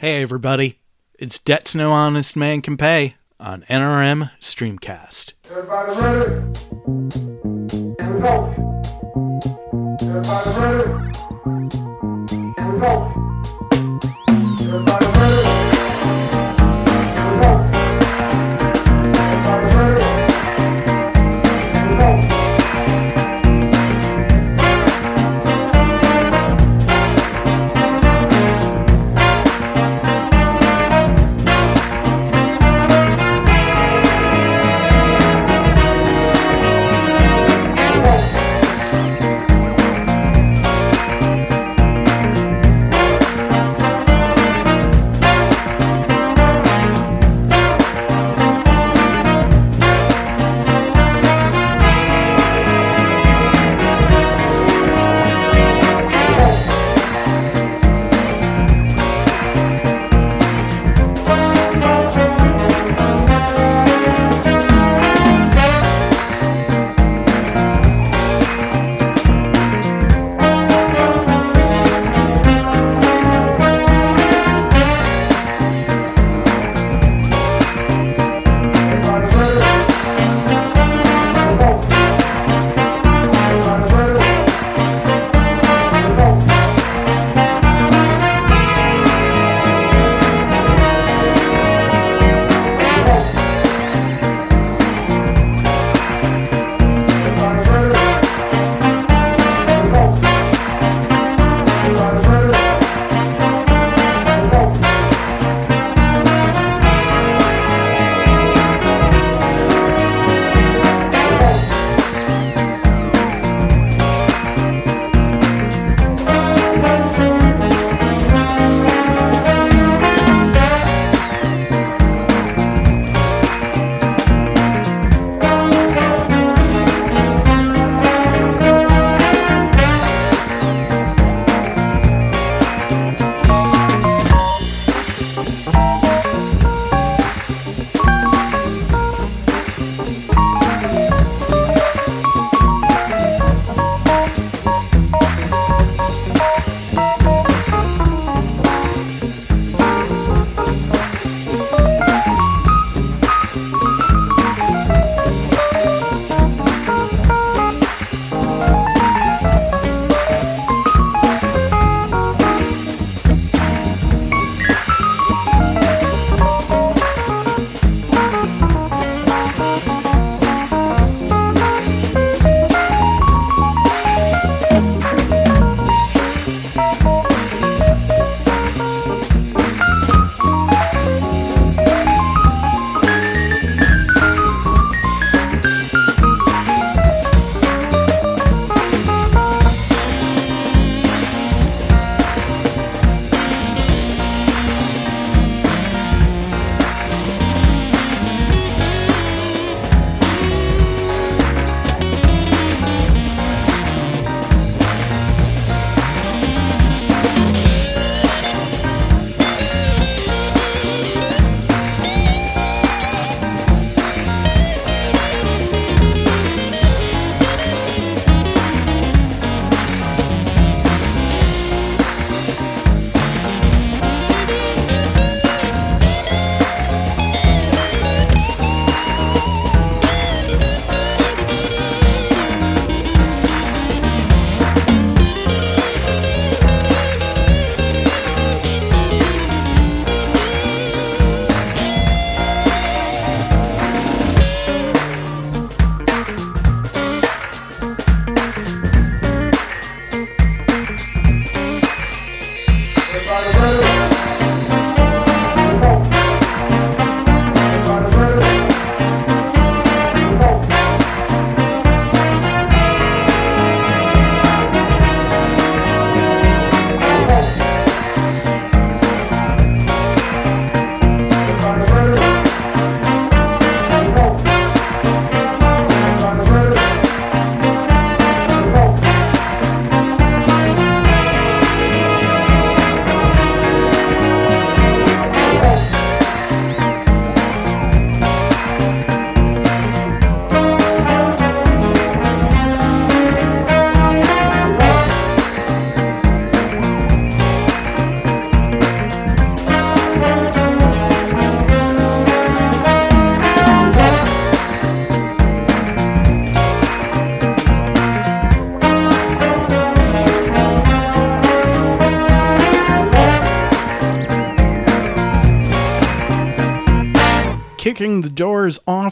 Hey, everybody. It's Debts No Honest Man Can Pay on NRM Streamcast. Everybody ready? Here we go. Everybody ready? Here we go. Everybody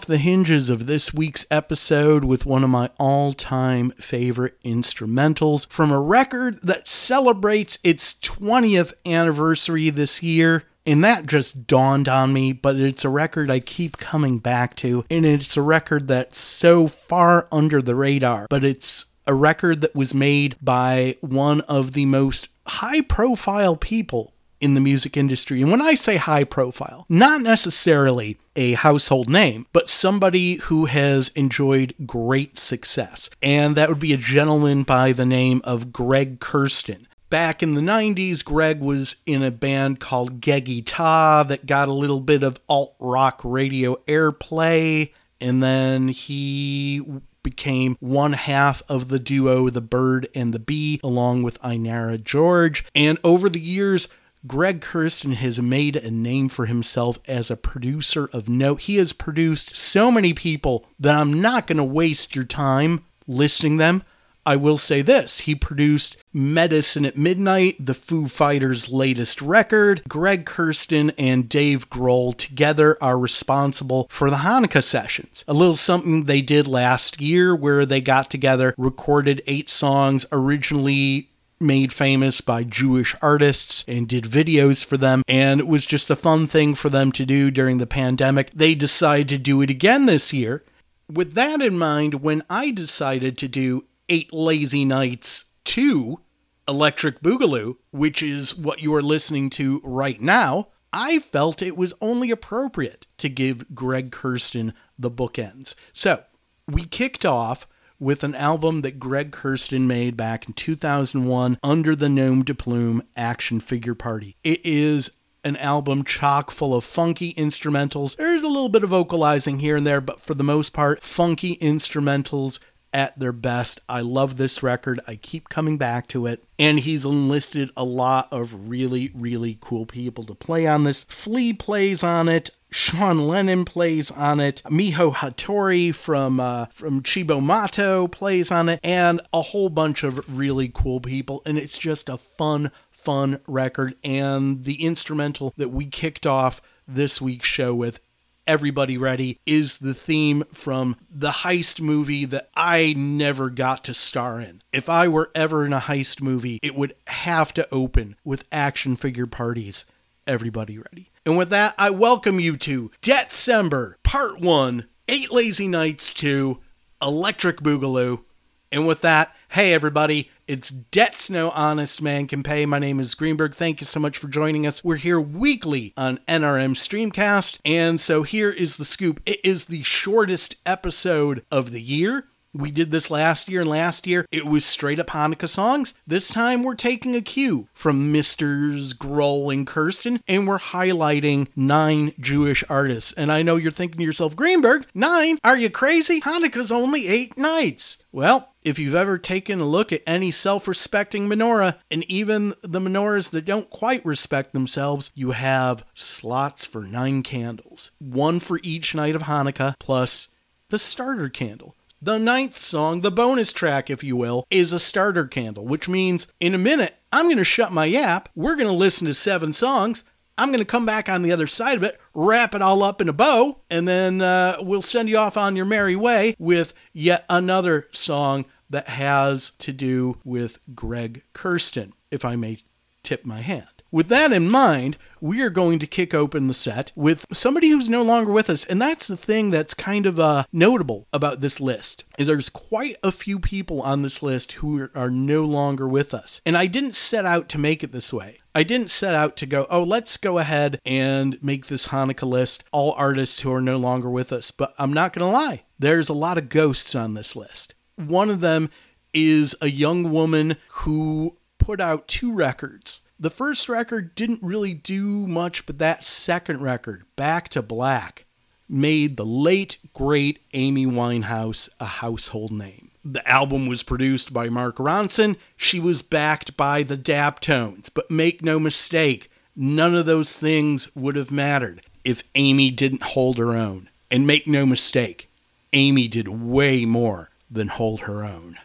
the hinges of this week's episode with one of my all time favorite instrumentals from a record that celebrates its 20th anniversary this year. And that just dawned on me, but it's a record I keep coming back to. And it's a record that's so far under the radar, but it's a record that was made by one of the most high profile people in the music industry. And when I say high profile, not necessarily a household name, but somebody who has enjoyed great success. And that would be a gentleman by the name of Greg Kurstin. Back in the 90s, Greg was in a band called Geggy Tah that got a little bit of alt rock radio airplay. And then he became one half of the duo The Bird and the Bee, along with Inara George. And over the years, Greg Kurstin has made a name for himself as a producer of note. He has produced so many people that I'm not going to waste your time listing them. I will say this he produced Medicine at Midnight, the Foo Fighters' latest record. Greg Kurstin and Dave Grohl together are responsible for the Hanukkah sessions, a little something they did last year where they got together, recorded eight songs originally made famous by Jewish artists and did videos for them. And it was just a fun thing for them to do during the pandemic. They decided to do it again this year. With that in mind, when I decided to do Eight Lazy Nights 2 Electric Boogaloo, which is what you are listening to right now, I felt it was only appropriate to give Greg Kurstin the bookends. So we kicked off with an album that Greg Kurstin made back in 2001 under the Nom de Plume Action Figure Party. It is an album chock full of funky instrumentals. There's a little bit of vocalizing here and there, but for the most part, funky instrumentals at their best. I love this record. I keep coming back to it. And he's enlisted a lot of really, really cool people to play on this. Flea plays on it. Sean Lennon plays on it. Miho Hattori from uh, from Cibo Matto plays on it, and a whole bunch of really cool people. And it's just a fun, fun record. And the instrumental that we kicked off this week's show with Everybody Ready is the theme from the heist movie that I never got to star in. If I were ever in a heist movie, it would have to open with action figure parties. Everybody Ready. And with that, I welcome you to December Part 1, 8 Lazy Nights 2, Electric Boogaloo. And with that, hey everybody, it's Debts No Honest Man Can Pay. My name is Greenberg. Thank you so much for joining us. We're here weekly on NRM Streamcast. And so here is the scoop it is the shortest episode of the year. We did this last year, and last year it was straight up Hanukkah songs. This time we're taking a cue from Misters Grohl and Kurstin, and we're highlighting nine Jewish artists. And I know you're thinking to yourself, Greenberg, nine? Are you crazy? Hanukkah's only eight nights. Well, if you've ever taken a look at any self respecting menorah, and even the menorahs that don't quite respect themselves, you have slots for nine candles. One for each night of Hanukkah, plus the starter candle. The ninth song, the bonus track, if you will, is a starter candle, which means in a minute, I'm going to shut my app. We're going to listen to seven songs. I'm going to come back on the other side of it, wrap it all up in a bow, and then uh, we'll send you off on your merry way with yet another song that has to do with Greg Kurstin, if I may tip my hand. With that in mind, we are going to kick open the set with somebody who's no longer with us, and that's the thing that's kind of uh, notable about this list. Is there's quite a few people on this list who are no longer with us, and I didn't set out to make it this way. I didn't set out to go, oh, let's go ahead and make this Hanukkah list all artists who are no longer with us. But I'm not going to lie, there's a lot of ghosts on this list. One of them is a young woman who put out two records. The first record didn't really do much, but that second record, Back to Black, made the late, great Amy Winehouse a household name. The album was produced by Mark Ronson. She was backed by the Daptones. But make no mistake, none of those things would have mattered if Amy didn't hold her own. And make no mistake, Amy did way more than hold her own.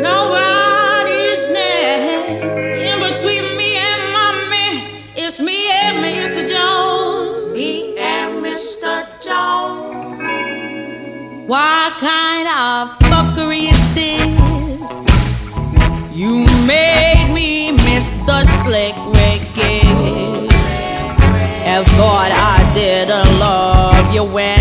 Nobody's next in between me and my man. It's me and Mr. Jones. Me and Mr. Jones. What kind of fuckery is this? You made me Mr. Slick Ricky. Have thought I didn't love you when.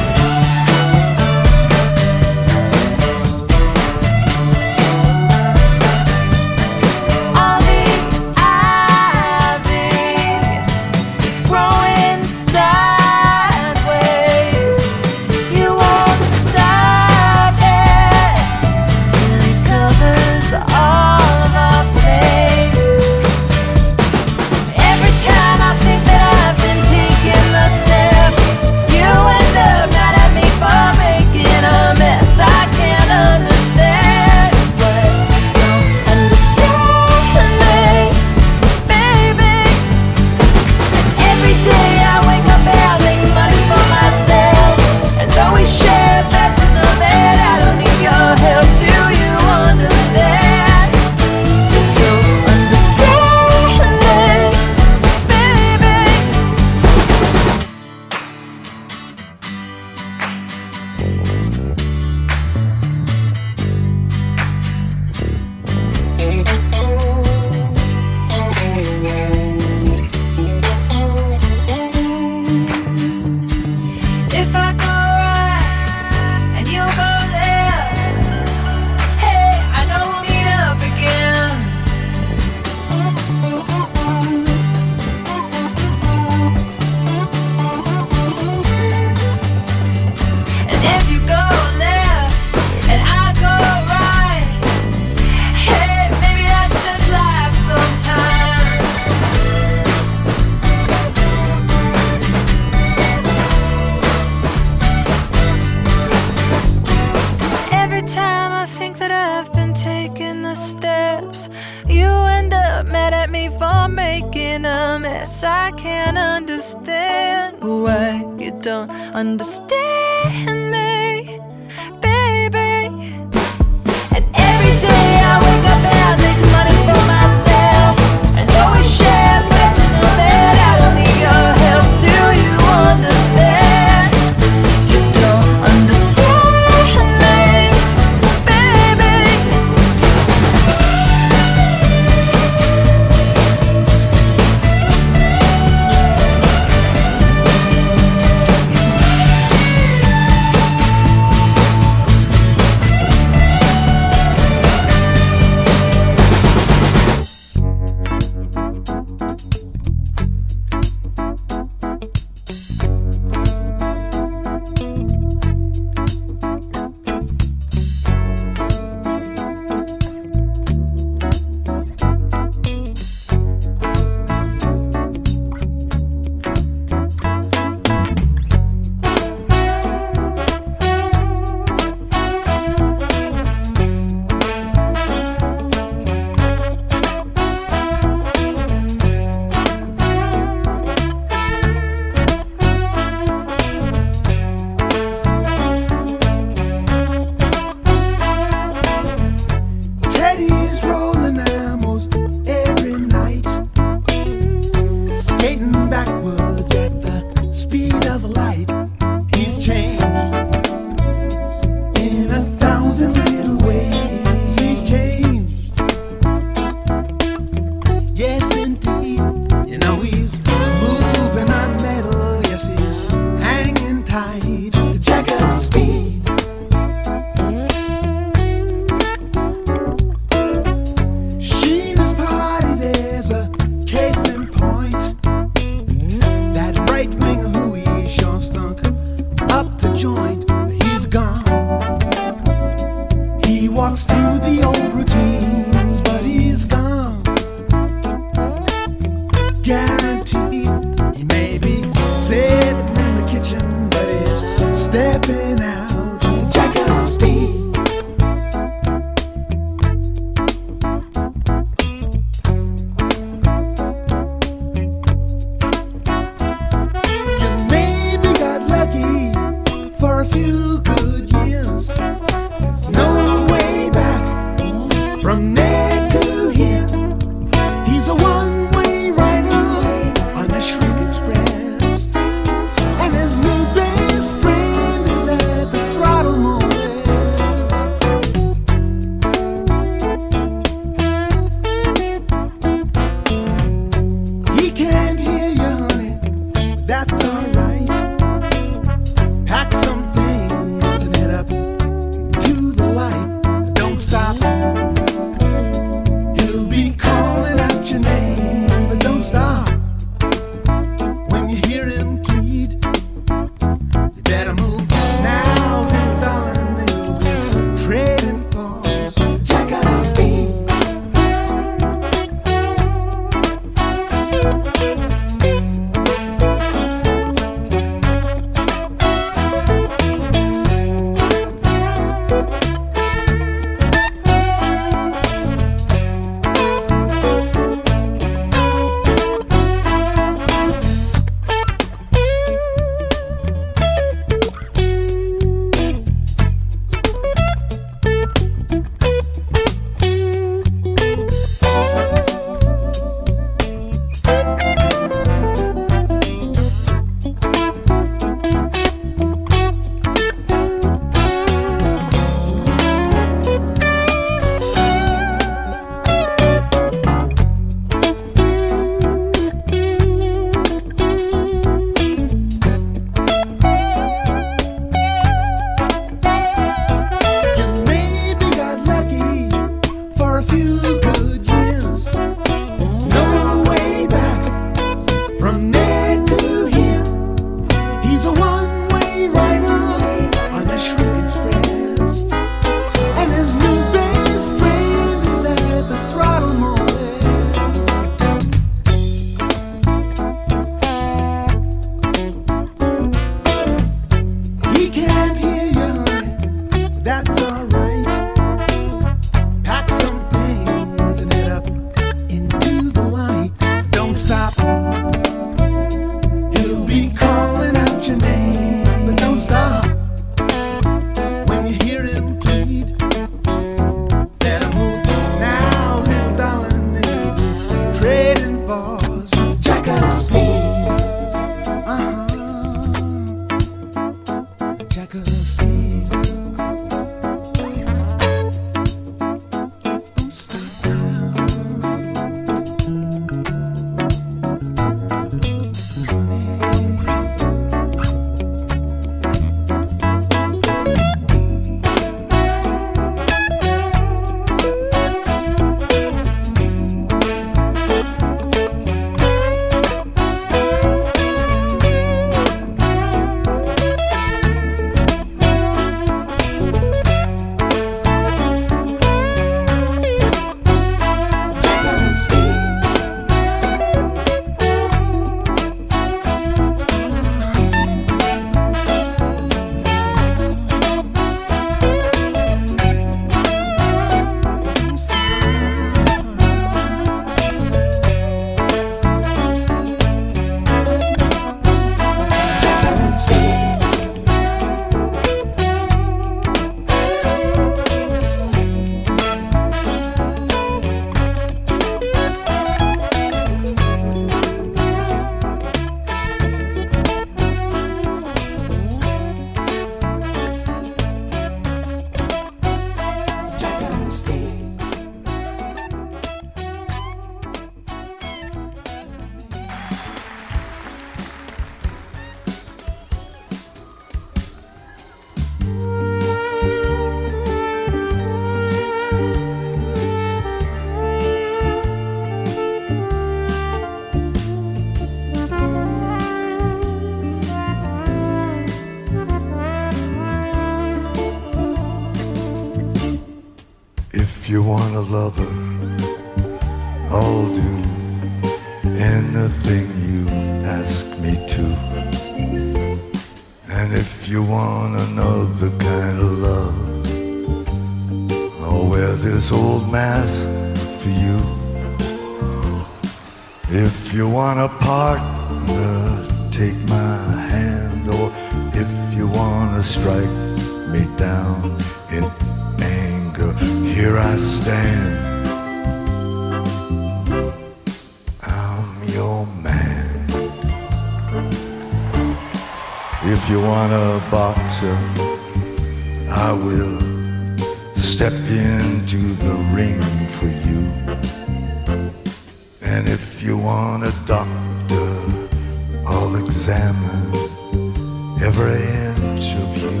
Of you.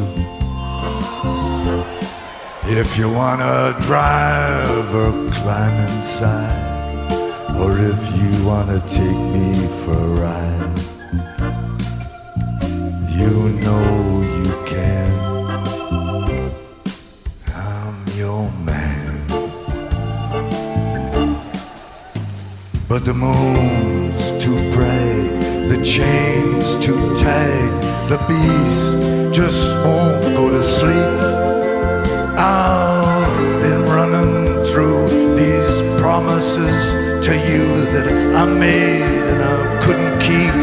If you wanna drive or climb inside. Or if you want to take me for a ride, you know you can. I'm your man. But the moon's too bright, the chains too tight, the beast just won't go to sleep. I've been running through these promises to you that I made and I couldn't keep.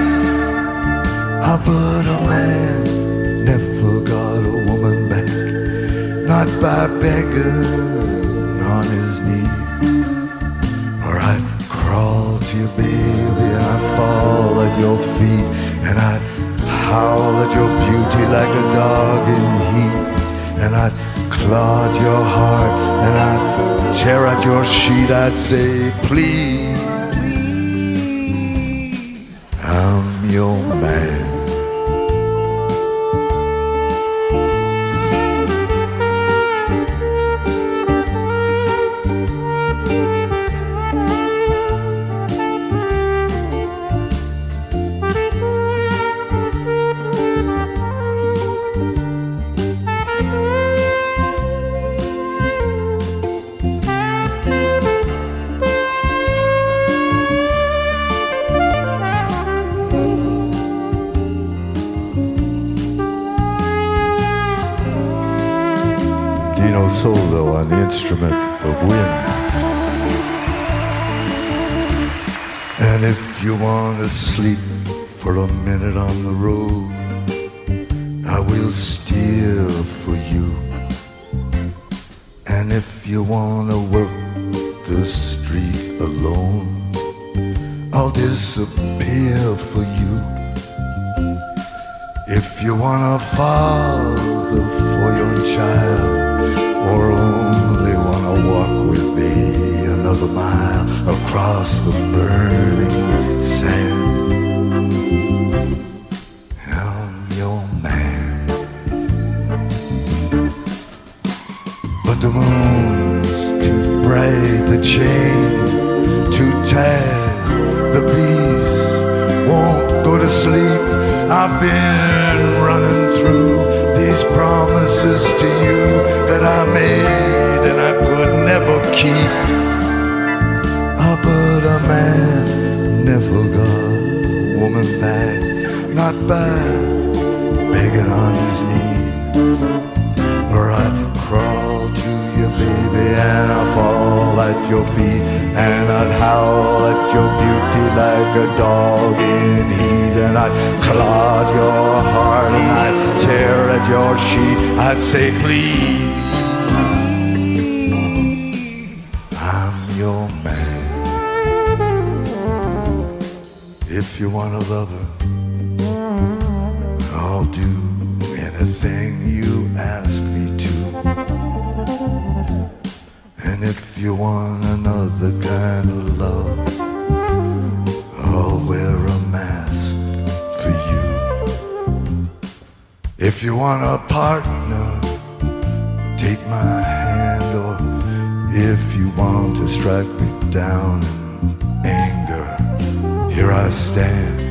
Ah, but a man never got a woman back, not by begging on his knee. Or I'd crawl to you, baby, and I'd fall at your feet, and I'd howl at your beauty like a dog in heat, and I'd claw at your heart, and I'd tear at your sheet. I'd say, please, I'm your man. Instrument of wind. And if you want to sleep for a minute on the road, I will steer for you. And if you want to work the street alone, I'll disappear for you. If you want a father for your child, or only to walk with me another mile across the burning sand, I'm your man. But the moon's too bright, the chains too tight, the beast won't go to sleep. I've been running through these promises to you that I made and I could never keep. Ah, but a man never got a woman back, not by begging on his knees. Or I'd crawl to you, baby, and I'd fall at your feet, and I'd howl at your beauty like a dog in I'd at your heart, and I'd tear at your sheet. I'd say, please, I'm your man. If you want a lover, I'll do anything you ask me to. And if you want another kind of love, If you want a partner, take my hand, or if you want to strike me down in anger, here I stand.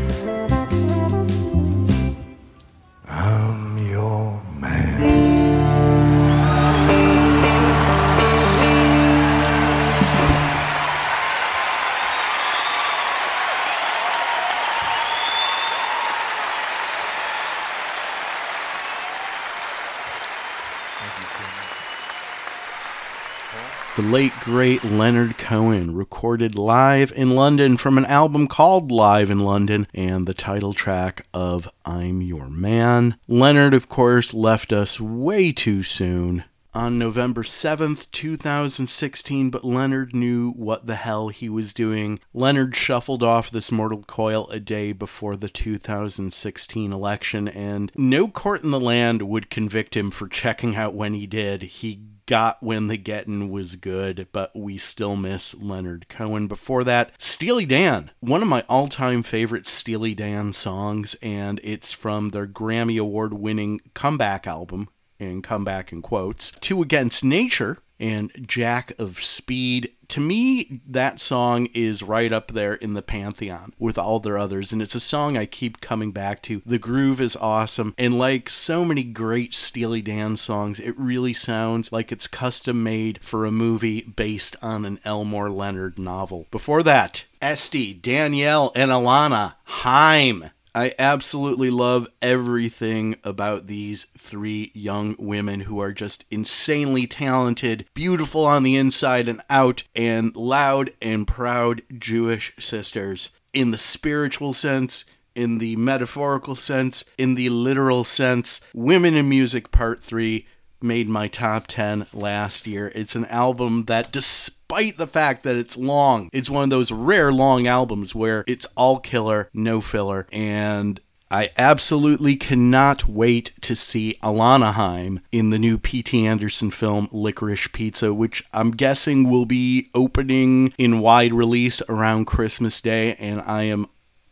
Late great Leonard Cohen recorded live in London from an album called Live in London and the title track of I'm Your Man. Leonard, of course, left us way too soon on November 7th, 2016, but Leonard knew what the hell he was doing. Leonard shuffled off this mortal coil a day before the 2016 election, and no court in the land would convict him for checking out when he did. He got when the getting was good, but we still miss Leonard Cohen. Before that, Steely Dan, one of my all time favorite Steely Dan songs, and it's from their Grammy Award winning comeback album, and comeback in quotes, Two Against Nature and Jack of Speed. To me, that song is right up there in the pantheon with all their others, and it's a song I keep coming back to. The groove is awesome, and like so many great Steely Dan songs, it really sounds like it's custom made for a movie based on an Elmore Leonard novel. Before that, Este, Danielle, and Alana Haim. I absolutely love everything about these three young women who are just insanely talented, beautiful on the inside and out, and loud and proud Jewish sisters. In the spiritual sense, in the metaphorical sense, in the literal sense, Women in Music Part 3 made my top 10 last year. It's an album that, despite the fact that it's long, it's one of those rare long albums where it's all killer, no filler, and I absolutely cannot wait to see Alana Haim in the new P.T. Anderson film Licorice Pizza, which I'm guessing will be opening in wide release around Christmas Day, and I am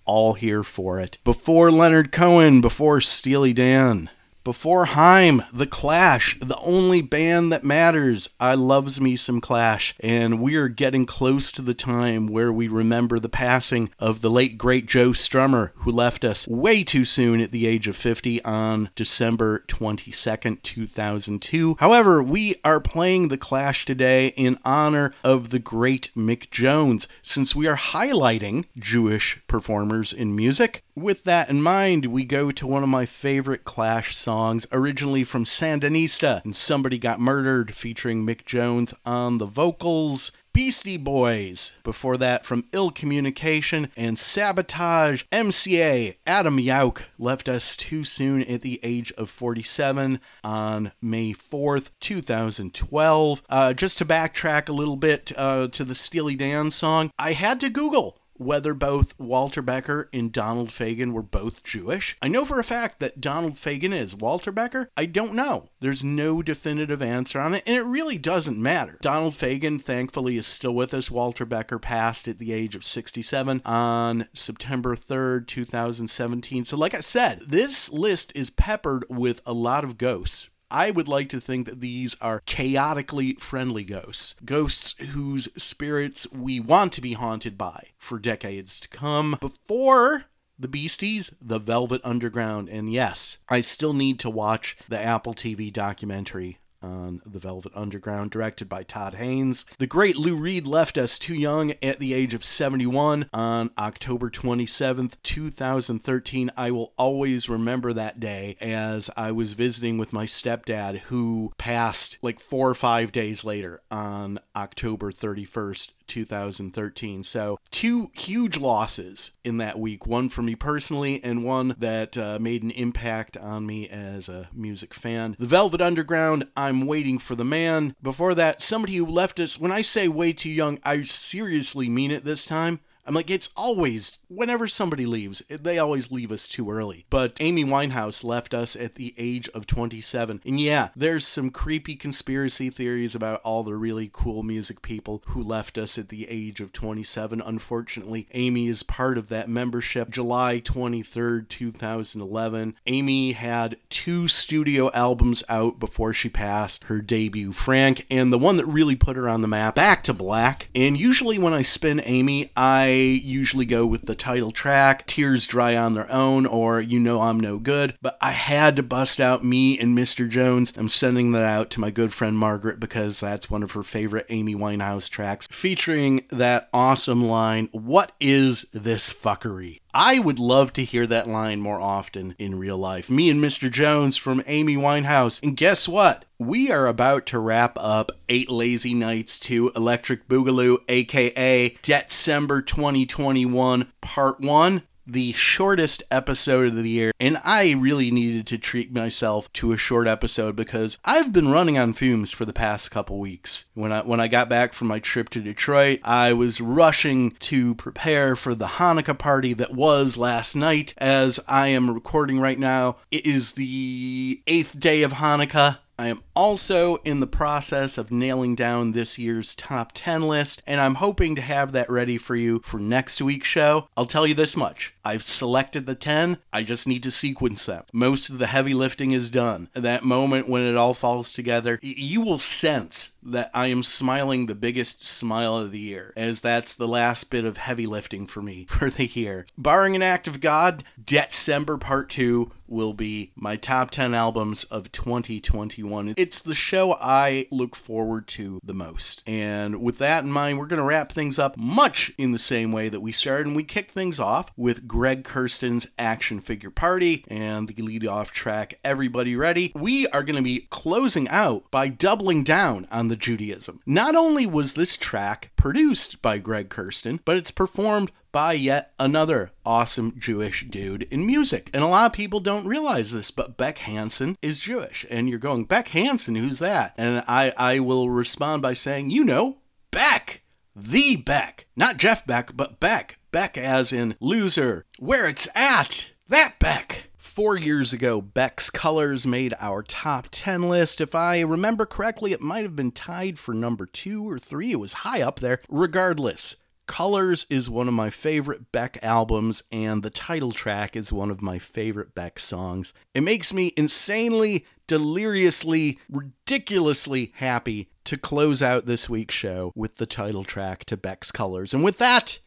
all here for it. Before Leonard Cohen, before Steely Dan, before Haim, The Clash, the only band that matters. I loves me some Clash, and we are getting close to the time where we remember the passing of the late great Joe Strummer, who left us way too soon at the age of 50 on December 22nd, 2002. However, we are playing The Clash today in honor of the great Mick Jones, since we are highlighting Jewish performers in music. With that in mind, we go to one of my favorite Clash songs, originally from Sandinista and Somebody Got Murdered, featuring Mick Jones on the vocals. Beastie Boys. Before that, from Ill Communication and Sabotage, MCA, Adam Yauch left us too soon at the age of 47 on May 4th, 2012. Uh, just to backtrack a little bit uh, to the Steely Dan song, I had to Google whether both Walter Becker and Donald Fagen were both Jewish. I know for a fact that Donald Fagen is. Walter Becker, I don't know. There's no definitive answer on it, and it really doesn't matter. Donald Fagen, thankfully, is still with us. Walter Becker passed at the age of 67 on September 3rd, 2017. So, like I said, this list is peppered with a lot of ghosts. I would like to think that these are chaotically friendly ghosts. Ghosts whose spirits we want to be haunted by for decades to come. Before the Beasties, the Velvet Underground, and yes, I still need to watch the Apple TV documentary on the Velvet Underground, directed by Todd Haynes. The great Lou Reed left us too young at the age of 71 on October 27th, 2013. I will always remember that day as I was visiting with my stepdad, who passed like four or five days later on October 31st, 2013. So, two huge losses in that week one for me personally, and one that uh, made an impact on me as a music fan. The Velvet Underground, I'm Waiting for the Man. Before that, somebody who left us, when I say way too young, I seriously mean it this time. I'm like, it's always, whenever somebody leaves, they always leave us too early. But Amy Winehouse left us at the age of 27. And yeah, there's some creepy conspiracy theories about all the really cool music people who left us at the age of 27. Unfortunately, Amy is part of that membership. July 23rd, 2011. Amy had two studio albums out before she passed her debut, Frank, and the one that really put her on the map, Back to Black. And usually when I spin Amy, I usually go with the title track, Tears Dry on Their Own, or You Know I'm No Good. But I had to bust out me and Mr. Jones. I'm sending that out to my good friend Margaret because that's one of her favorite Amy Winehouse tracks, featuring that awesome line, What is this fuckery? I would love to hear that line more often in real life. Me and Mr. Jones from Amy Winehouse. And guess what? We are about to wrap up Eight Lazy Nights to Electric Boogaloo, aka December 2021, Part 1 the shortest episode of the year, and I really needed to treat myself to a short episode because I've been running on fumes for the past couple weeks. When I when I got back from my trip to Detroit, I was rushing to prepare for the Hanukkah party that was last night. As I am recording right now, it is the eighth day of Hanukkah. I am also in the process of nailing down this year's top 10 list, and I'm hoping to have that ready for you for next week's show. I'll tell you this much I've selected the 10, I just need to sequence them. Most of the heavy lifting is done. That moment when it all falls together, you will sense that I am smiling the biggest smile of the year, as that's the last bit of heavy lifting for me for the year. Barring an act of God, December Part 2 will be my top 10 albums of 2021. It's the show I look forward to the most. And with that in mind, we're going to wrap things up much in the same way that we started. And we kick things off with Greg Kurstin's Action Figure Party and the lead off track, Everybody Ready. We are going to be closing out by doubling down on the Judaism. Not only was this track produced by Greg Kirsten, but it's performed by yet another awesome Jewish dude in music. And a lot of people don't realize this, but Beck Hansen is Jewish. And you're going, Beck Hansen, who's that? And I, I will respond by saying, you know, Beck. The Beck. Not Jeff Beck, but Beck. Beck as in loser. Where it's at. That Beck. Four years ago, Beck's Colors made our top 10 list. If I remember correctly, it might have been tied for number two or three. It was high up there. Regardless, Colors is one of my favorite Beck albums, and the title track is one of my favorite Beck songs. It makes me insanely, deliriously, ridiculously happy to close out this week's show with the title track to Beck's Colors. And with that,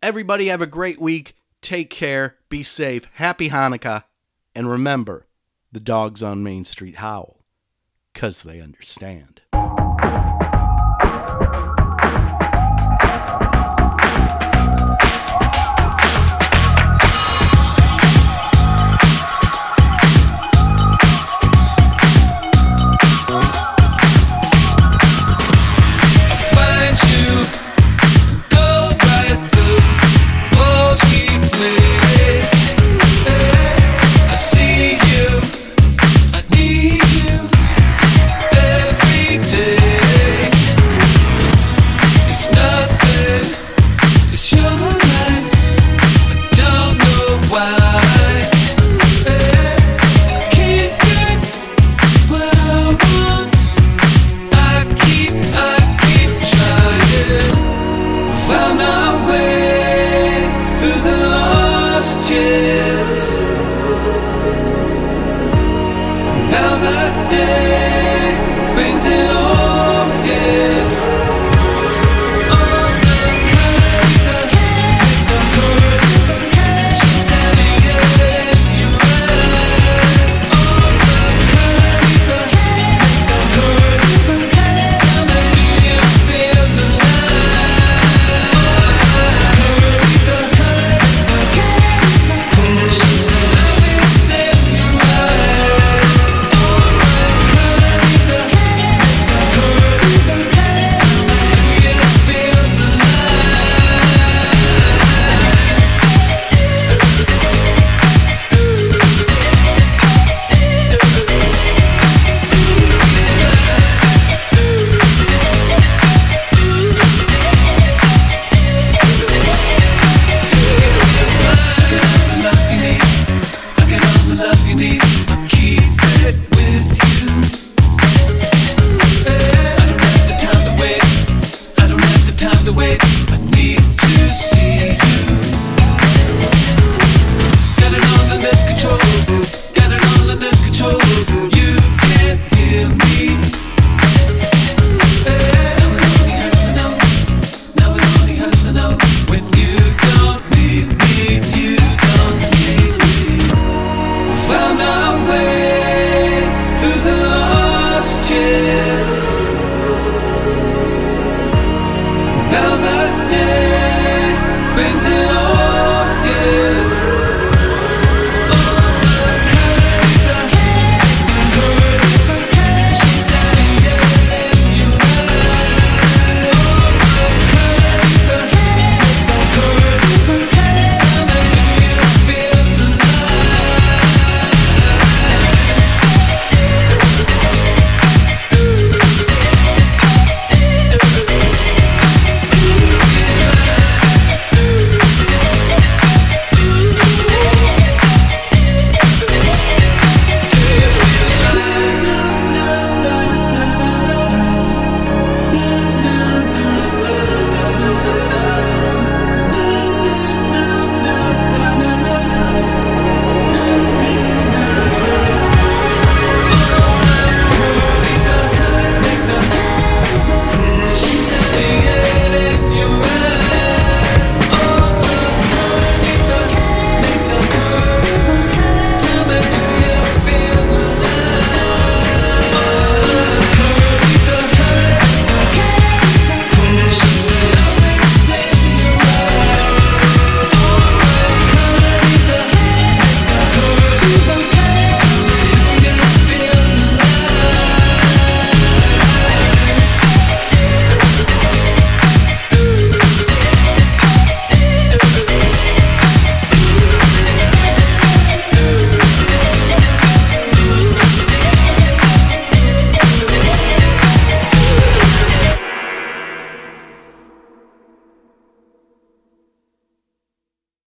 everybody have a great week. Take care, be safe, happy Hanukkah, and remember the dogs on Main Street howl, 'cause they understand.